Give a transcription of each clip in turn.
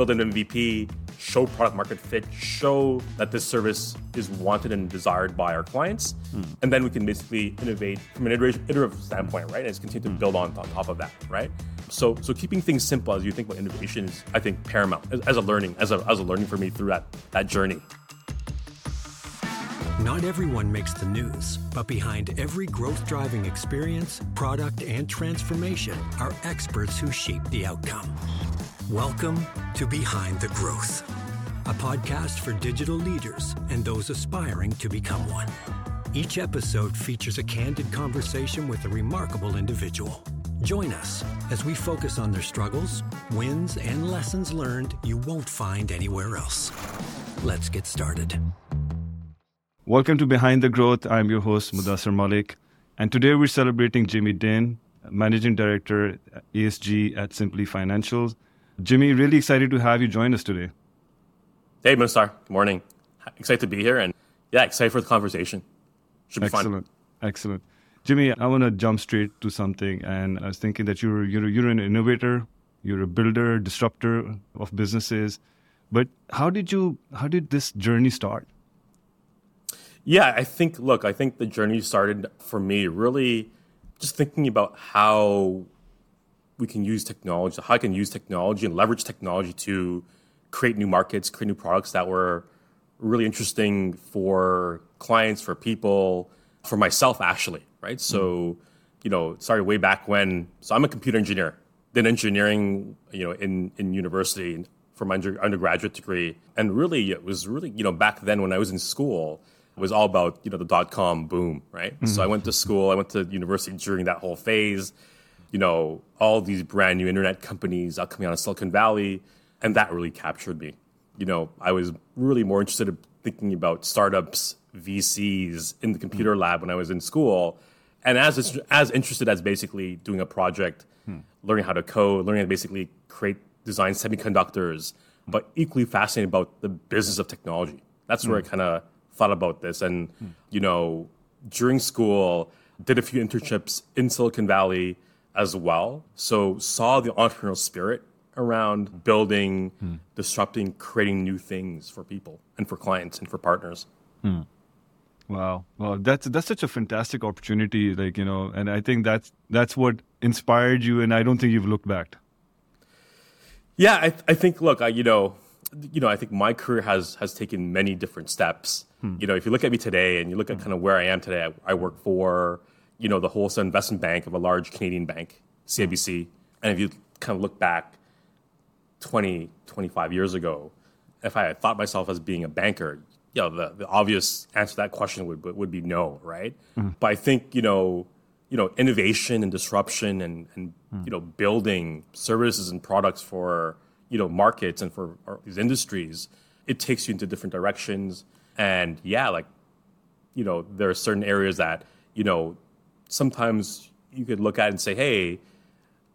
build an MVP, show product market fit, show that this service is wanted and desired by our clients. Mm. And then we can basically innovate from an iterative standpoint, right? And continue to build on, on top of that, right? So, so keeping things simple as you think about innovation is, I think, paramount as, as a learning, as a, as a learning for me through that, that journey. Not everyone makes the news, but behind every growth driving experience, product, and transformation are experts who shape the outcome. Welcome to Behind the Growth, a podcast for digital leaders and those aspiring to become one. Each episode features a candid conversation with a remarkable individual. Join us as we focus on their struggles, wins, and lessons learned you won't find anywhere else. Let's get started. Welcome to Behind the Growth. I'm your host, Mudassar Malik. And today we're celebrating Jimmy Dinh, Managing Director ASG at Simplii Financials. Jimmy, really excited to have you join us today. Hey, Mudassar. Good morning. Excited to be here and yeah, excited for the conversation. Should be Excellent. fun. Excellent. Jimmy, I want to jump straight to something. And I was thinking that you're, you're, you're an innovator, you're a builder, disruptor of businesses. But how did you, how did this journey start? Yeah, I think, look, I think the journey started for me really just thinking about how we can use technology, how I can use technology and leverage technology to create new markets, create new products that were really interesting for clients, for people, for myself actually, right? Mm. So, you know, sorry, way back when. So I'm a computer engineer. Did engineering, you know, in in university for my undergraduate degree, and really it was really, you know, back then when I was in school, it was all about you know the dot com boom, right? Mm-hmm. So I went to school, I went to university during that whole phase you know, all these brand new internet companies are coming out of Silicon Valley, and that really captured me. You know, I was really more interested in thinking about startups, VCs in the computer lab when I was in school, and as as interested as basically doing a project, hmm. learning how to code, learning how to basically create design semiconductors, but equally fascinated about the business of technology. That's where I hmm. kind of thought about this, and hmm. you know, during school, did a few internships in Silicon Valley as well. So saw the entrepreneurial spirit around building, hmm. disrupting, creating new things for people and for clients and for partners. Hmm. Wow, well, that's that's such a fantastic opportunity, like you know, and I think that's that's what inspired you, and I don't think you've looked back. Yeah, I, I think. Look, I, you know, you know, I think my career has has taken many different steps. Hmm. You know, if you look at me today and you look at hmm. kind of where I am today, I, I work for you know, the wholesale investment bank of a large Canadian bank, CIBC. And if you kind of look back 20, 25 years ago, if I had thought myself as being a banker, you know, the, the obvious answer to that question would, would be no, right? Mm. But I think, you know, you know, innovation and disruption and, and mm. you know, building services and products for, you know, markets and for these industries, it takes you into different directions. And yeah, like, you know, there are certain areas that, you know, sometimes you could look at and say, hey,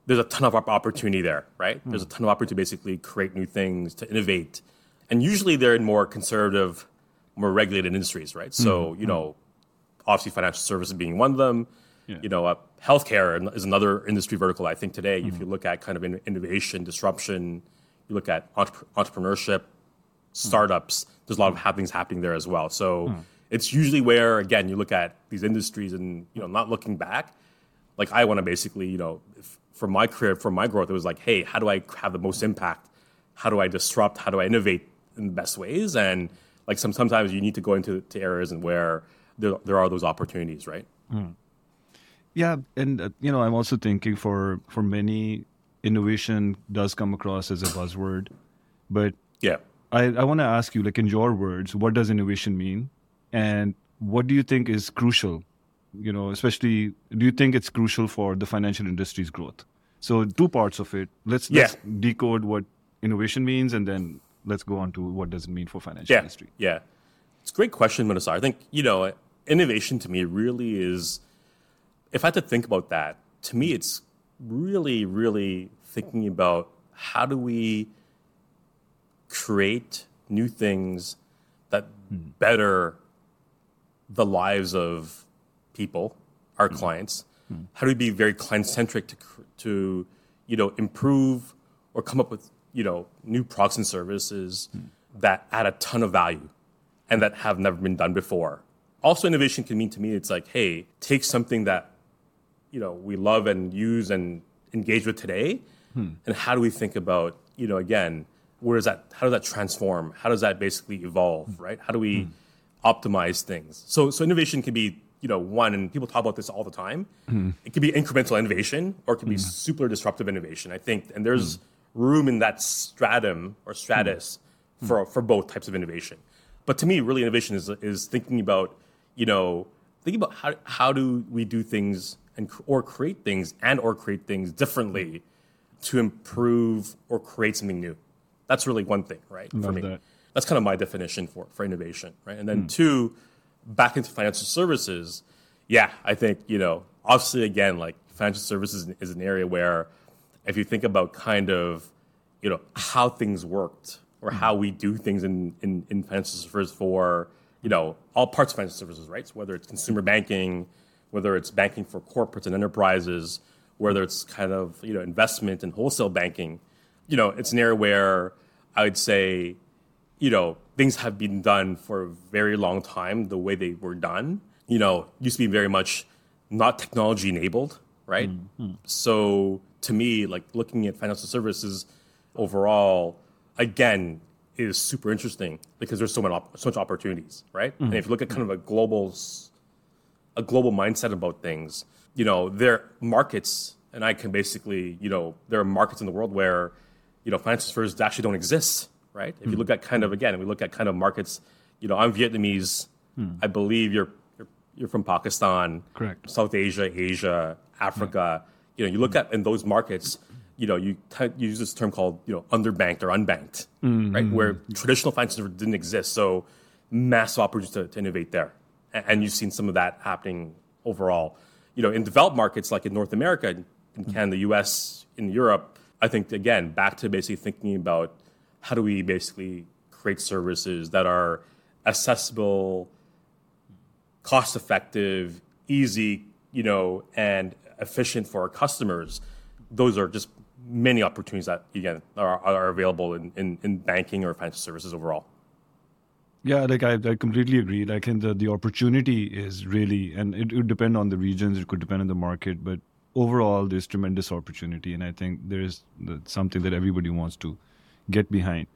there's a ton of opportunity there, right? Mm. There's a ton of opportunity to basically create new things, to innovate. And usually they're in more conservative, more regulated industries, right? So, mm. you know, obviously financial services being one of them. Yeah. You know, uh, healthcare is another industry vertical. I think today, mm. if you look at kind of innovation, disruption, you look at entrepreneurship, startups. There's a lot of things happening there as well. So it's usually where again you look at these industries and you know not looking back like i want to basically you know for my career for my growth it was like hey how do i have the most impact? How do i disrupt? How do i innovate in the best ways? And like some, sometimes you need to go into to areas and where there, there are those opportunities right? Mm. yeah and uh, you know i'm also thinking for for many innovation does come across as a buzzword but yeah. I, I want to ask you like in your words what does innovation mean and what do you think is crucial? You know, especially, do you think it's crucial for the financial industry's growth? So, two parts of it. Let's, yeah. let's decode what innovation means, and then let's go on to what does it mean for financial yeah. industry. Yeah, it's a great question, Manasar. I think you know, innovation to me really is. If I had to think about that, to me, it's really, really thinking about how do we create new things that hmm. better the lives of people, our mm-hmm. clients? Mm-hmm. How do we be very client centric to, to, you know, improve or come up with you know, new products and services that add a ton of value and that have never been done before. Also, innovation can mean to me it's like, hey, take something that you know we love and use and engage with today, and how do we think about you know again, where does that how does that transform? How does that basically evolve? Right? How do we optimize things? So so innovation can be you know one, and people talk about this all the time. Mm-hmm. It could be incremental innovation or it could be mm-hmm. super disruptive innovation. I think, and there's mm-hmm. room in that stratum or stratus for for both types of innovation. But to me, really, innovation is is thinking about you know thinking about how how do we do things and or create things and or create things differently to improve or create something new. That's really one thing, right? for me, that. That's kind of my definition for for innovation, right? And then hmm. two, back into financial services. Yeah, I think you know obviously again like financial services is an area where if you think about kind of you know how things worked or hmm. how we do things in, in, in financial services for you know all parts of financial services right so whether it's consumer banking whether it's banking for corporates and enterprises whether it's kind of you know investment and wholesale banking you know it's an area where i would say you know things have been done for a very long time the way they were done you know used to be very much not technology enabled right? Mm-hmm. So to me like looking at financial services overall again is super interesting because there's so much op- so much opportunities right? And if you look at kind of a global a global mindset about things you know there are markets and i can basically you know there are markets in the world where you know financial services actually don't exist right? If you hmm. look at kind of again we look at kind of markets you know i'm vietnamese. Hmm. I believe you're, you're you're from pakistan Correct. south asia asia africa. Hmm. You know you look at in those markets you know you, t- you use this term called you know underbanked or unbanked right? Where traditional services didn't exist. So massive opportunities to, to innovate there. A- and you've seen some of that happening overall. You know in developed markets like in north america in canada us in europe i think again back to basically thinking about how do we basically create services that are accessible cost effective, easy, you know, and efficient for our customers, those are just many opportunities that again are, are available in, in, in banking or financial services overall. Yeah, like I, I completely agree. Like, and the, the opportunity is really, and it would depend on the regions, it could depend on the market, but overall, there's tremendous opportunity. And I think there's uh, something that everybody wants to get behind.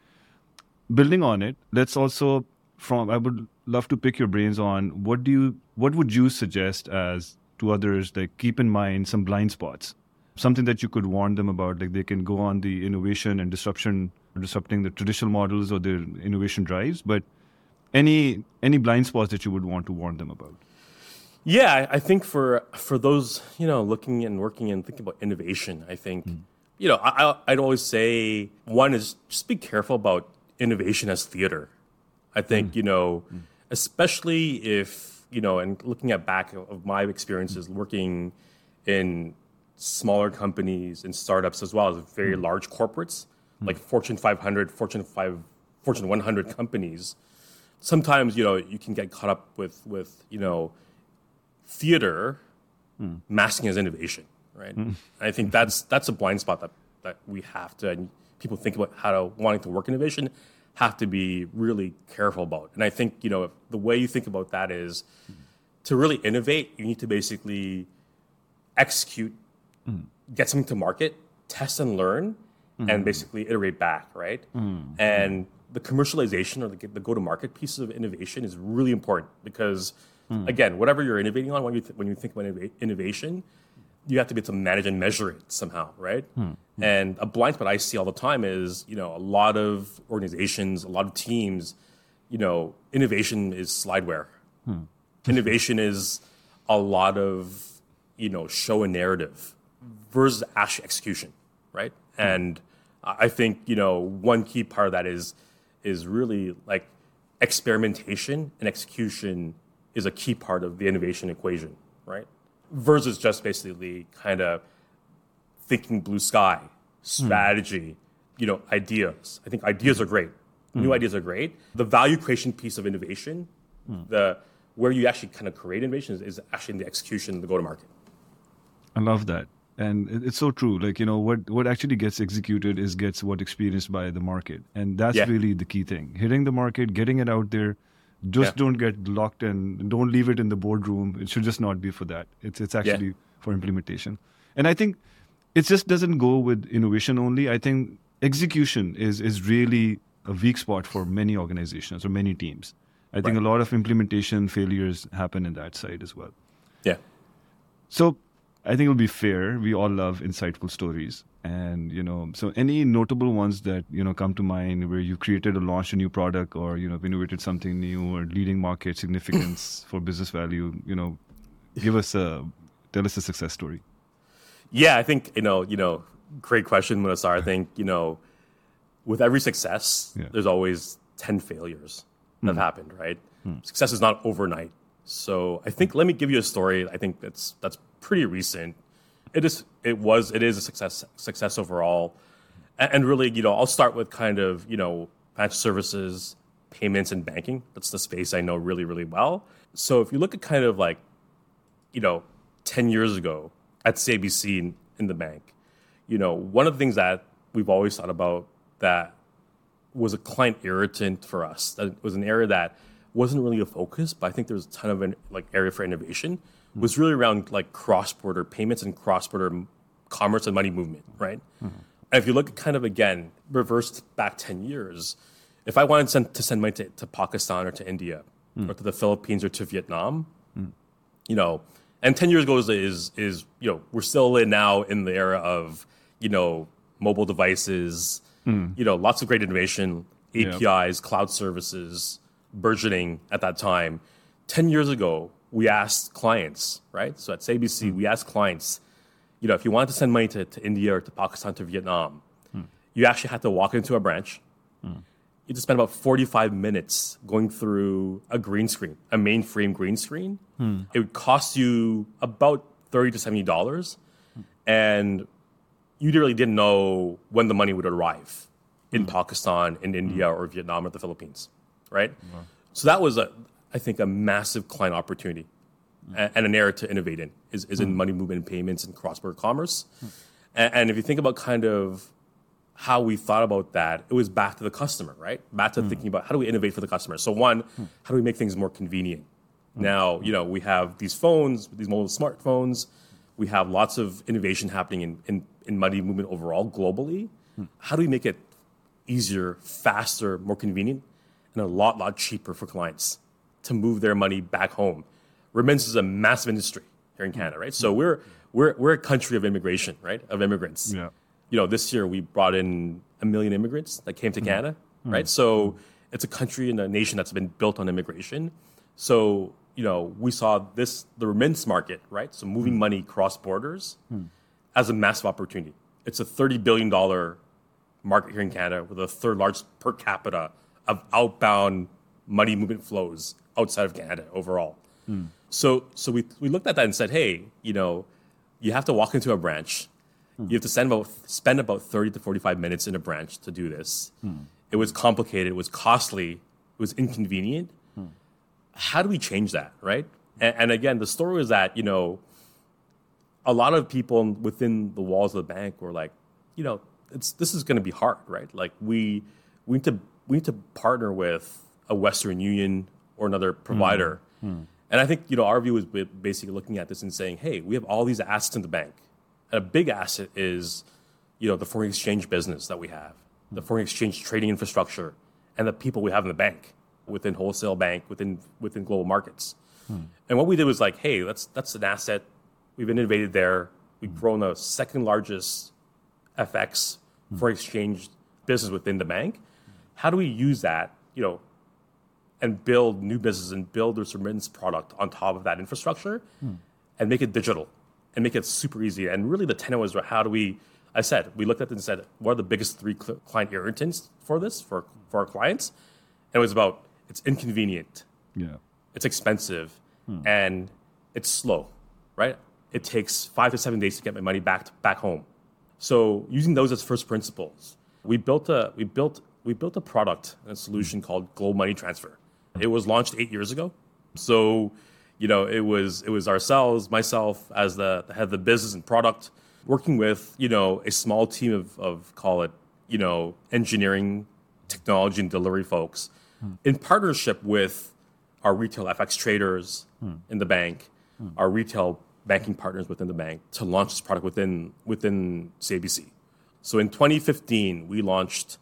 Building on it, let's also, from, I would love to pick your brains on what do you, what would you suggest as to others, like keep in mind some blind spots, something that you could warn them about, like they can go on the innovation and disruption, disrupting the traditional models or their innovation drives, but any any blind spots that you would want to warn them about? Yeah, I- I think for for those you know looking and working and thinking about innovation, I think hmm. You know I, I'd always say one is just be careful about innovation as theater. I think hmm. you know, especially if you know, and looking at back of my experiences hmm. working in smaller companies and startups as well as very hmm. large corporates like Fortune 500, Fortune 5, Fortune 100 companies. Sometimes you know you can get caught up with with you know theater masking as innovation, right? And I think that's that's a blind spot that that we have to and people think about how to wanting to work innovation have to be really careful about. And I think you know if the way you think about that is mm-hmm. to really innovate, you need to basically execute, mm. get something to market, test and learn, and mm-hmm. basically iterate back, right? Mm-hmm. And the commercialization or the, the go-to-market piece of innovation is really important because, mm. again, whatever you're innovating on, when you th- when you think about innova- innovation, you have to be able to manage and measure it somehow, right? Hmm. Hmm. And a blind spot I see all the time is, you know, a lot of organizations, a lot of teams, you know, innovation is slideware. Hmm. Innovation is a lot of, you know, show and narrative versus actual execution, right? And I I think, you know, one key part of that is is really like experimentation and execution is a key part of the innovation equation, right? Versus just basically kind of thinking blue sky, hmm. strategy, you know, ideas. I think ideas are great. Hmm. New ideas are great. The value creation piece of innovation, hmm. the where you actually kind of create innovation is, is actually in the execution, the go to market. i love that and it's so true. Like you know, what what actually gets executed is gets what experienced by the market, and that's Yeah. really the key thing. Hitting the market, getting it out there. Just Yeah. don't get locked in. Don't leave it in the boardroom. It should just not be for that. It's it's actually for implementation. And I think it just doesn't go with innovation only. I think execution is is really a weak spot for many organizations or many teams. I think a lot of implementation failures happen in that side as well. Yeah. So I think it'll be fair. We all love insightful stories. And, you know, so any notable ones that, you know, come to mind where you created or launched a new product or, you know, innovated something new or leading market significance for business value, you know, give us a, tell us a success story. Yeah, I think you know, you know, great question, Munasar. I think you know, with every success, Yeah. there's always ten failures that have hmm. happened. Right? Hmm. Success is not overnight. So I think let me give you a story. I think that's that's pretty recent. It is. It was. It is a success. Success overall, and, and really, you know, I'll start with kind of you know financial services, payments, and banking. That's the space I know really, really well. So if you look at kind of like you know, 10 years ago at CIBC in, in the bank, you know, one of the things that we've always thought about that was a client irritant for us, that was an area that wasn't really a focus, but I think there was a ton of an like area for innovation, Mm-hmm. was really around like cross-border payments and cross-border commerce and money movement, right? Mm-hmm. And if you look at kind of again, reversed back 10 years, if I wanted to send, to send money to, to Pakistan or to India mm. or to the Philippines or to Vietnam, mm. you know, and 10 years ago is, is, is, you know, we're still in now in the era of, you know, mobile devices, mm. you know, lots of great innovation, APIs, cloud services, burgeoning at that time. 10 years ago, we asked clients, right? So at CIBC, hmm. we asked clients, you know, if you wanted to send money to, to India or to Pakistan to Vietnam, hmm. you actually had to walk into a branch. Hmm. You had to spend about 45 minutes going through a green screen, a mainframe green screen. It would cost you about 30 to 70 dollars. And you really didn't know when the money would arrive in Pakistan, in India, or Vietnam, or the Philippines, right? So that was, a, I think, a massive client opportunity a- and an area to innovate in is, is in hmm. money movement and payments and cross-border commerce. And, and if you think about kind of how we thought about that, it was back to the customer, right? Back to hmm. thinking about how do we innovate for the customer. So one, hmm. how do we make things more convenient? Now, you know, we have these phones, these mobile smartphones. We have lots of innovation happening in, in, in money movement overall globally. How do we make it easier, faster, more convenient, and a lot, lot cheaper for clients to move their money back home? Remittance is a massive industry here in Canada, right? So we're, we're, we're a country of immigration, right? Of immigrants Yeah. you know, this year we brought in a million immigrants that came to mm-hmm. Canada, mm-hmm. right? So it's a country and a nation that's been built on immigration. So, you know, we saw this, the remittance market, right? So moving mm. money cross borders mm. as a massive opportunity. It's a $30 billion market here in Canada with the third largest per capita of outbound money movement flows outside of Canada overall. Hmm. So, so we, we looked at that and said, hey, you know, you have to walk into a branch. Hmm. You have to spend about, spend about 30 to 45 minutes in a branch to do this. Hmm. It was complicated. It was costly. It was inconvenient. How do we change that, right? And, and again, the story was that, you know, a lot of people within the walls of the bank were like, you know, it's this is going to be hard, right? Like we we need to we need to partner with a Western Union or another hmm. provider. Hmm. And I think you know our view is basically looking at this and saying, hey, we have all these assets in the bank. And a big asset is, you know, the foreign exchange business that we have, the foreign exchange trading infrastructure, and the people we have in the bank within wholesale bank within within global markets. Hmm. And what we did was like, hey, that's that's an asset. We've innovated there. We've grown the second largest FX foreign exchange business within the bank. How do we use that, you know, and build new business and build this remittance product on top of that infrastructure and make it digital and make it super easy? And really, the tenet was how do we? I said we looked at it and said, what are the biggest three cl- client irritants for this for for our clients? And it was about it's inconvenient, Yeah. it's expensive, hmm. and it's slow, right? It takes five to seven days to get my money back to, back home. So using those as first principles, we built a we built we built a product and a solution called Global Money Transfer. It was launched eight years ago. So, you know, it was it was ourselves, myself as the, head of the business and product, working with you know a small team of, of call it you know engineering, technology, and delivery folks, in partnership with our retail FX traders in the bank, our retail banking partners within the bank to launch this product within within CIBC. So in 2015, we launched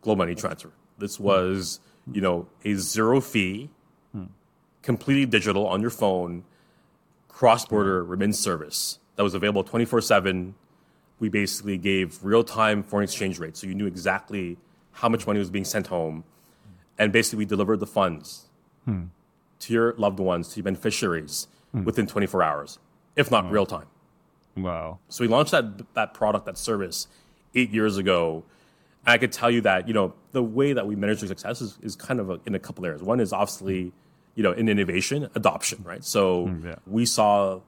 Global Money Transfer. This was you know a zero fee, hmm. completely digital on your phone, cross border hmm. remittance service that was available 24 7. We basically gave real time foreign exchange rates. So you knew exactly how much money was being sent home. And basically, we delivered the funds hmm. to your loved ones, to your beneficiaries within 24 hours, if not real time. Wow. So we launched that, that product, that service eight years ago. I could tell you that, you know, the way that we measure success is, is kind of a, in a couple areas. One is obviously, you know, in innovation, adoption, right? So mm, yeah. we saw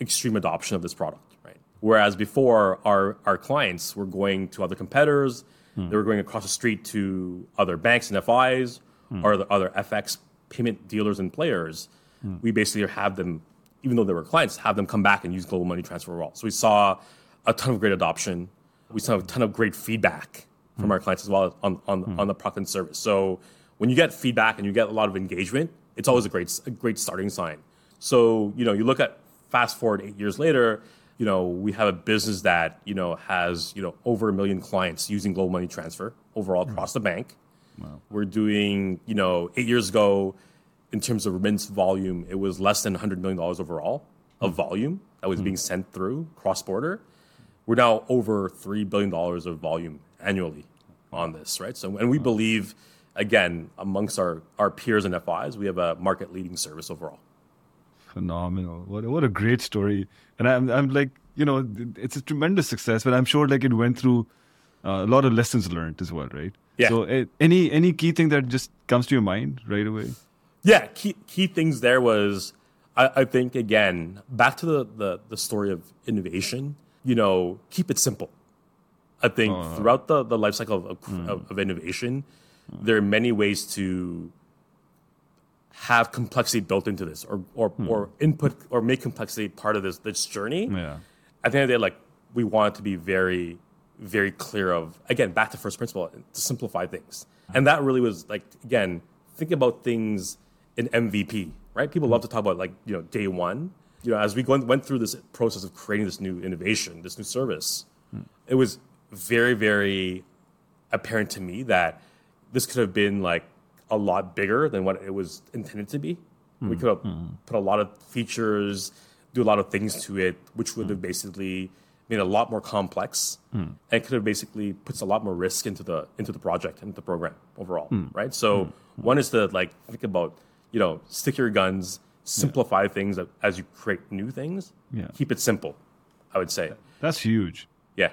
extreme adoption of this product, right? Whereas before, our, our clients were going to other competitors, mm. they were going across the street to other banks and FIs mm. or the other FX payment dealers and players. We basically have them, even though they were clients, have them come back and use global money transfer overall. So we saw a ton of great adoption. We saw a ton of great feedback from our clients as well on, on, hmm. on the product and service. So when you get feedback and you get a lot of engagement, it's always a great, a great starting sign. So, you know, you look at fast forward eight years later, you know, we have a business that, you know, has, you know, over a million clients using global money transfer overall hmm. across the bank. We're doing, you know, eight years ago, in terms of remittance volume, it was less than $100 million overall of hmm. volume that was being sent through cross border. We're now over $3 billion of volume annually on this, right? So, and we believe, again, amongst our, our peers and FIs, we have a market leading service overall. Phenomenal. What, what a great story. And I'm, I'm like, you know, it's a tremendous success, but I'm sure like it went through uh, a lot of lessons learned as well, right? Yeah. So uh, any any key thing that just comes to your mind right away? Yeah, key key things there was I, I think again back to the, the the story of innovation. You know, keep it simple. I think oh. throughout the the life cycle of, hmm. of, of innovation, there are many ways to have complexity built into this, or or, hmm. or input or make complexity part of this this journey. Yeah. At the end of the day, like we want it to be very, very clear of again back to first principle to simplify things, and that really was like again think about things in MVP, right? People love to talk about like you know day one. You know, as we went, went through this process of creating this new innovation, this new service, hmm. it was very, very apparent to me that this could have been like a lot bigger than what it was intended to be. We hmm. could have hmm. put a lot of features, do a lot of things to it, which would have hmm. basically made it a lot more complex, and it could have basically puts a lot more risk into the into the project and the program overall, right? So one is to like think about you know stick your guns, simplify things as you create new things. Yeah. Keep it simple, I would say. That's huge. Yeah.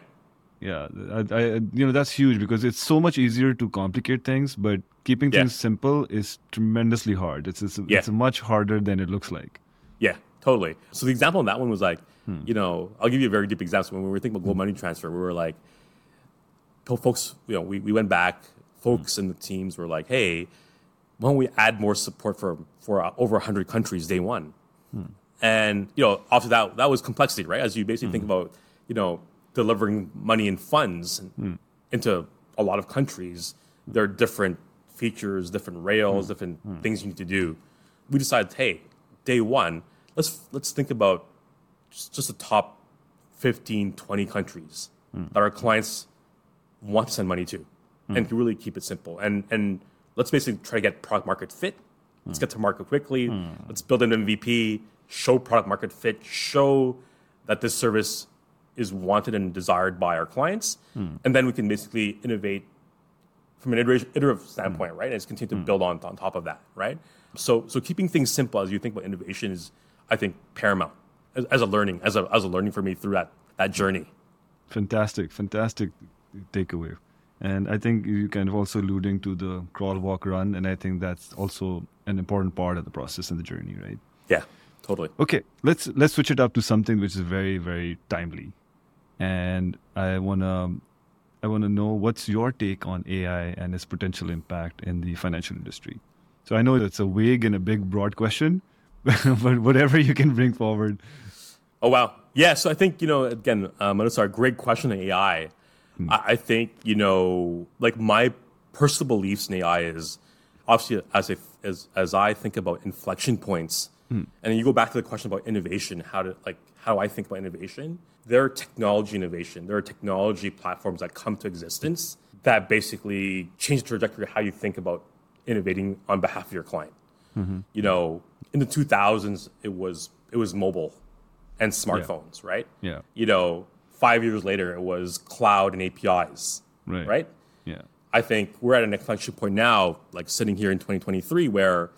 Yeah, I, I, you know that's huge because it's so much easier to complicate things, but keeping Yeah. things simple is tremendously hard. It's it's, Yeah. it's much harder than it looks like. Yeah, totally. So the example on that one was like, Hmm. you know, I'll give you a very deep example. When we were thinking about global money transfer, we were like, folks, you know, we, we went back, folks in the teams were like, hey, why don't we add more support for for uh, over 100 countries day one? And you know, after that, that was complexity, right? As you basically think about, you know, delivering money and funds hmm. into a lot of countries, there are different features, different rails, hmm. different hmm. things you need to do. We decided, hey, day one, let's let's think about just, just the top 15, 20 countries that our clients want to send money to, and to really keep it simple. And and let's basically try to get product market fit. Let's get to market quickly. Let's build an MVP, show product market fit, show that this service is wanted and desired by our clients, hmm. and then we can basically innovate from an iterative, iterative standpoint, hmm. right? And it's continue to hmm. build on on top of that, right? So so keeping things simple as you think about innovation is, I think, paramount as, as a learning as a as a learning for me through that that journey. Fantastic, fantastic takeaway. And I think you kind of also alluding to the crawl, walk, run, and I think that's also an important part of the process and the journey, right? Yeah, totally. Okay, let's let's switch it up to something which is very very timely, and I wanna I wanna know what's your take on AI and its potential impact in the financial industry. So I know it's a vague and a big broad question, but whatever you can bring forward. Oh wow, Yeah, so I think you know again, um, it's great question on AI. I, I think you know, like my personal beliefs in AI is obviously as a as as I think about inflection points, and then you go back to the question about innovation. How to like how do I think about innovation? There are technology innovation. There are technology platforms that come to existence that basically change the trajectory of how you think about innovating on behalf of your client. Mm-hmm. You know, in the 2000s, it was it was mobile and smartphones, right? Yeah. You know, five years later, it was cloud and APIs, Right. right? Yeah. I think we're at an inflection point now, like sitting here in 2023, where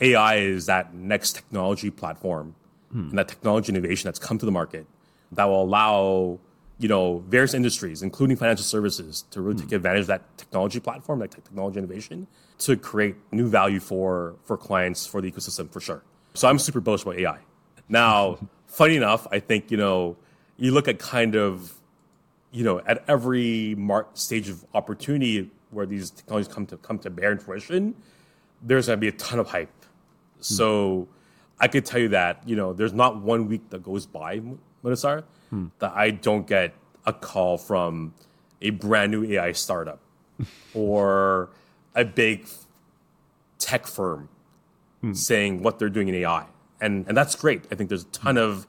AI is that next technology platform hmm. and that technology innovation that's come to the market that will allow you know various industries, including financial services, to really take hmm. advantage of that technology platform, that technology innovation, to create new value for for clients for the ecosystem for sure. So I'm super bullish about AI. Now, funny enough, I think you know you look at kind of you know, at every mar- stage of opportunity where these technologies come to come to bear in fruition, there's going to be a ton of hype. Hmm. So I could tell you that you know, there's not one week that goes by, Munasar, hmm. that I don't get a call from a brand new AI startup or a big tech firm hmm. saying what they're doing in AI. And, and that's great. I think there's a hmm. ton of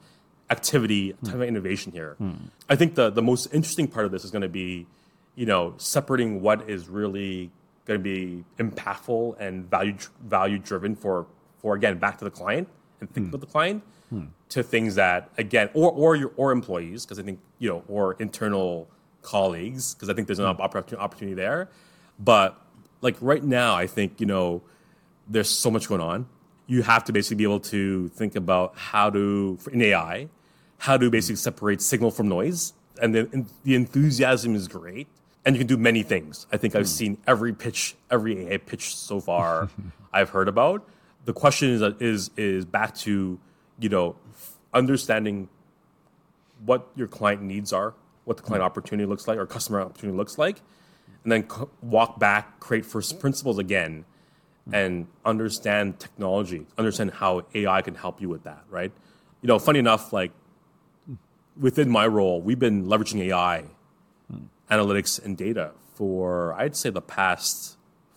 activity, a ton of innovation here. I think the, the most interesting part of this is going to be, you know, separating what is really going to be impactful and value value driven for for again back to the client and think about the client to things that again or or your or employees because I think you know or internal colleagues because I think there's an mm. opportunity opportunity there. But like right now, I think you know there's so much going on. You have to basically be able to think about how to in AI, how to basically mm. separate signal from noise, and the the enthusiasm is great, and you can do many things. I think I've mm. seen every pitch, every AI pitch so far I've heard about. The question is is is back to you know understanding what your client needs are, what the client mm-hmm. opportunity looks like, or customer opportunity looks like, and then c- walk back, create first principles again, mm-hmm. and understand technology, understand how AI can help you with that, right? You know, funny enough, like within my role, we've been leveraging AI, mm-hmm. analytics, and data for I'd say the past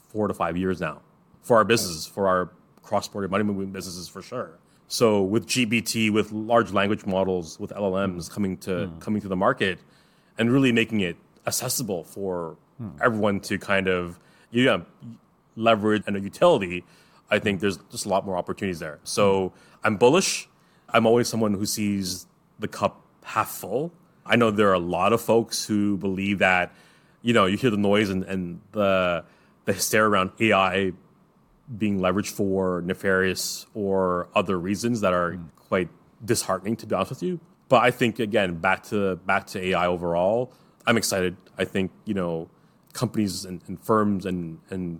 four to five years now for our businesses, for our cross-border money movement businesses for sure. So with GPT, with large language models, with LLMs hmm. coming to hmm. coming to the market, and really making it accessible for hmm. everyone to kind of yeah leverage and a utility, I think there's just a lot more opportunities there. So I'm bullish. I'm always someone who sees the cup half full. I know there are a lot of folks who believe that, you know, you hear the noise and, and the the hysteria around AI being leveraged for nefarious or other reasons that are hmm. quite disheartening to be honest with you. But I think again, back to back to AI overall, I'm excited. I think, you know, companies and, and firms and, and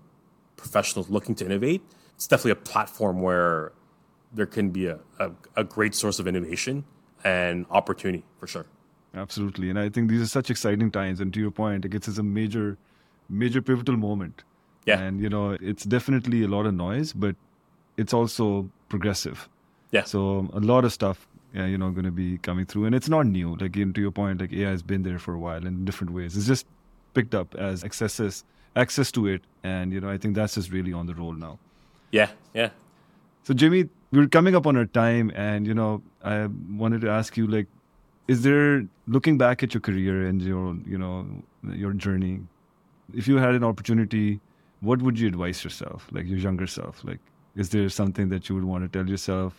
professionals looking to innovate, it's definitely a platform where there can be a, a, a great source of innovation and opportunity for sure. Absolutely. And I think these are such exciting times. And to your point, like it's a major, major pivotal moment. Yeah. And, you know, it's definitely a lot of noise, but it's also progressive. Yeah. So a lot of stuff, yeah, you know, going to be coming through. And it's not new. Like, you to your point, like AI has been there for a while in different ways. It's just picked up as access, access to it. And, you know, I think that's just really on the roll now. yeah, yeah. So, Jimmy, we're coming up on our time, and you know, I wanted to ask you, like, is there looking back at your career and your, you know, your journey, if you had an opportunity, what would you advise yourself, like your younger self? Like, is there something that you would want to tell yourself?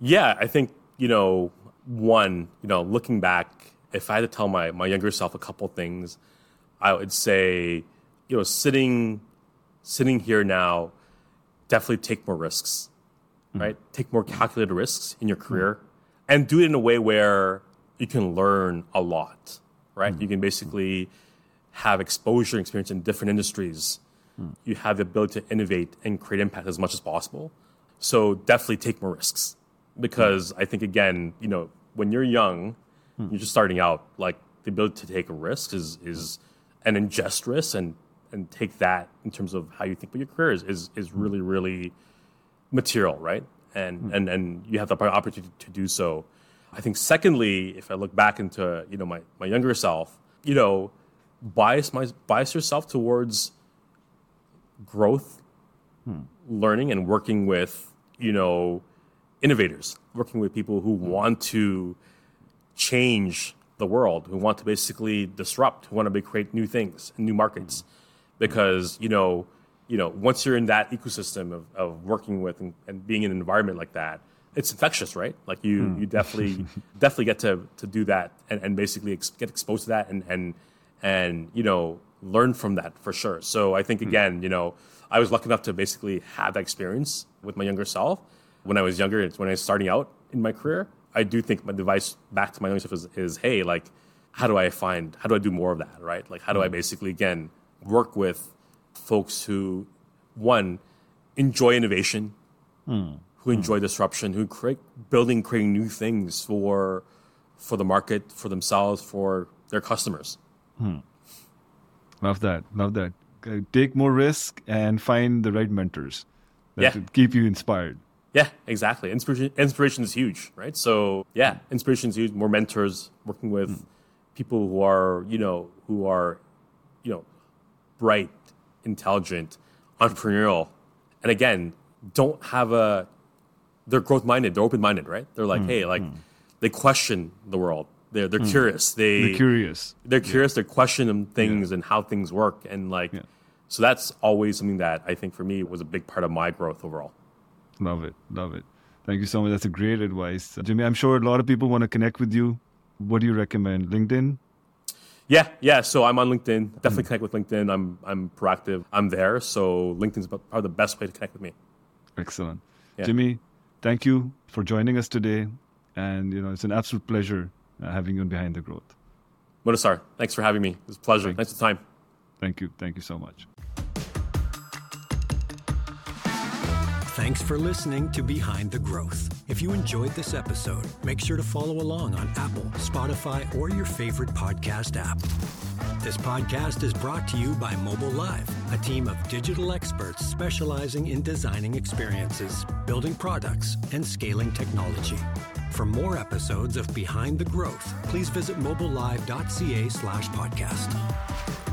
Yeah, I think, you know, one, you know, looking back, if I had to tell my, my younger self a couple things, I would say, you know, sitting sitting here now, definitely take more risks. Mm-hmm. Right? Take more calculated risks in your mm-hmm. career and do it in a way where you can learn a lot. Right? Mm-hmm. You can basically have exposure and experience in different industries. You have the ability to innovate and create impact as much as possible. So definitely take more risks because I think again, you know, when you're young, you're just starting out. Like the ability to take a risk is is and ingest risks and and take that in terms of how you think about your career is is, is really really material, right? And hmm. and and you have the opportunity to do so. I think secondly, if I look back into you know my, my younger self, you know, bias my bias yourself towards growth, hmm. learning, and working with you know innovators, working with people who want to change the world, who want to basically disrupt, who want to create new things and new markets, because you know you know once you're in that ecosystem of, of working with and, and being in an environment like that it's infectious, right? Like you, mm. you definitely, definitely get to, to do that and, and basically ex- get exposed to that and, and, and, you know, learn from that for sure. So I think hmm. again, you know, I was lucky enough to basically have that experience with my younger self when I was younger. When I was starting out in my career, I do think my advice back to my younger self is, is hey, like, how do I find, how do I do more of that, right? Like, how do. I hmm. basically again work with folks who, one, enjoy innovation. Mm who enjoy disruption, who create building, creating new things for for the market, for themselves, for their customers. Hmm. Love that. Love that. Take more risk and find the right mentors that yeah. keep you inspired. Yeah, exactly. Inspiration, inspiration is huge, right? So yeah, inspiration is huge. More mentors, working with hmm. people who are, you know, who are, you know, bright, intelligent, entrepreneurial, and again, don't have a they're growth minded. They're open minded, right? They're like, mm, hey, like mm. they question the world. They're they're mm. curious. They they're curious. They're curious. Yeah. They're questioning things yeah. and how things work, and like, yeah. so that's always something that I think for me was a big part of my growth overall. Love it, love it. Thank you so much. That's a great advice, Jimmy. I'm sure a lot of people want to connect with you. What do you recommend? LinkedIn. Yeah, yeah. So I'm on LinkedIn. Definitely mm. connect with LinkedIn. I'm I'm proactive. I'm there. So LinkedIn's probably the best way to connect with me. Excellent, Jimmy thank you for joining us today. And, you know, it's an absolute pleasure Uh, having you on Behind the Growth. Mudassar, thanks for having me. It was a pleasure. Thanks, thanks for the time. Thank you. Thank you so much. Thanks for listening to Behind the Growth. If you enjoyed this episode, make sure to follow along on Apple, Spotify, or your favorite podcast app. This podcast is brought to you by Mobile Live, a team of digital experts specializing in designing experiences, building products, and scaling technology. For more episodes of Behind the Growth, please visit mobilelive.ca slash podcast.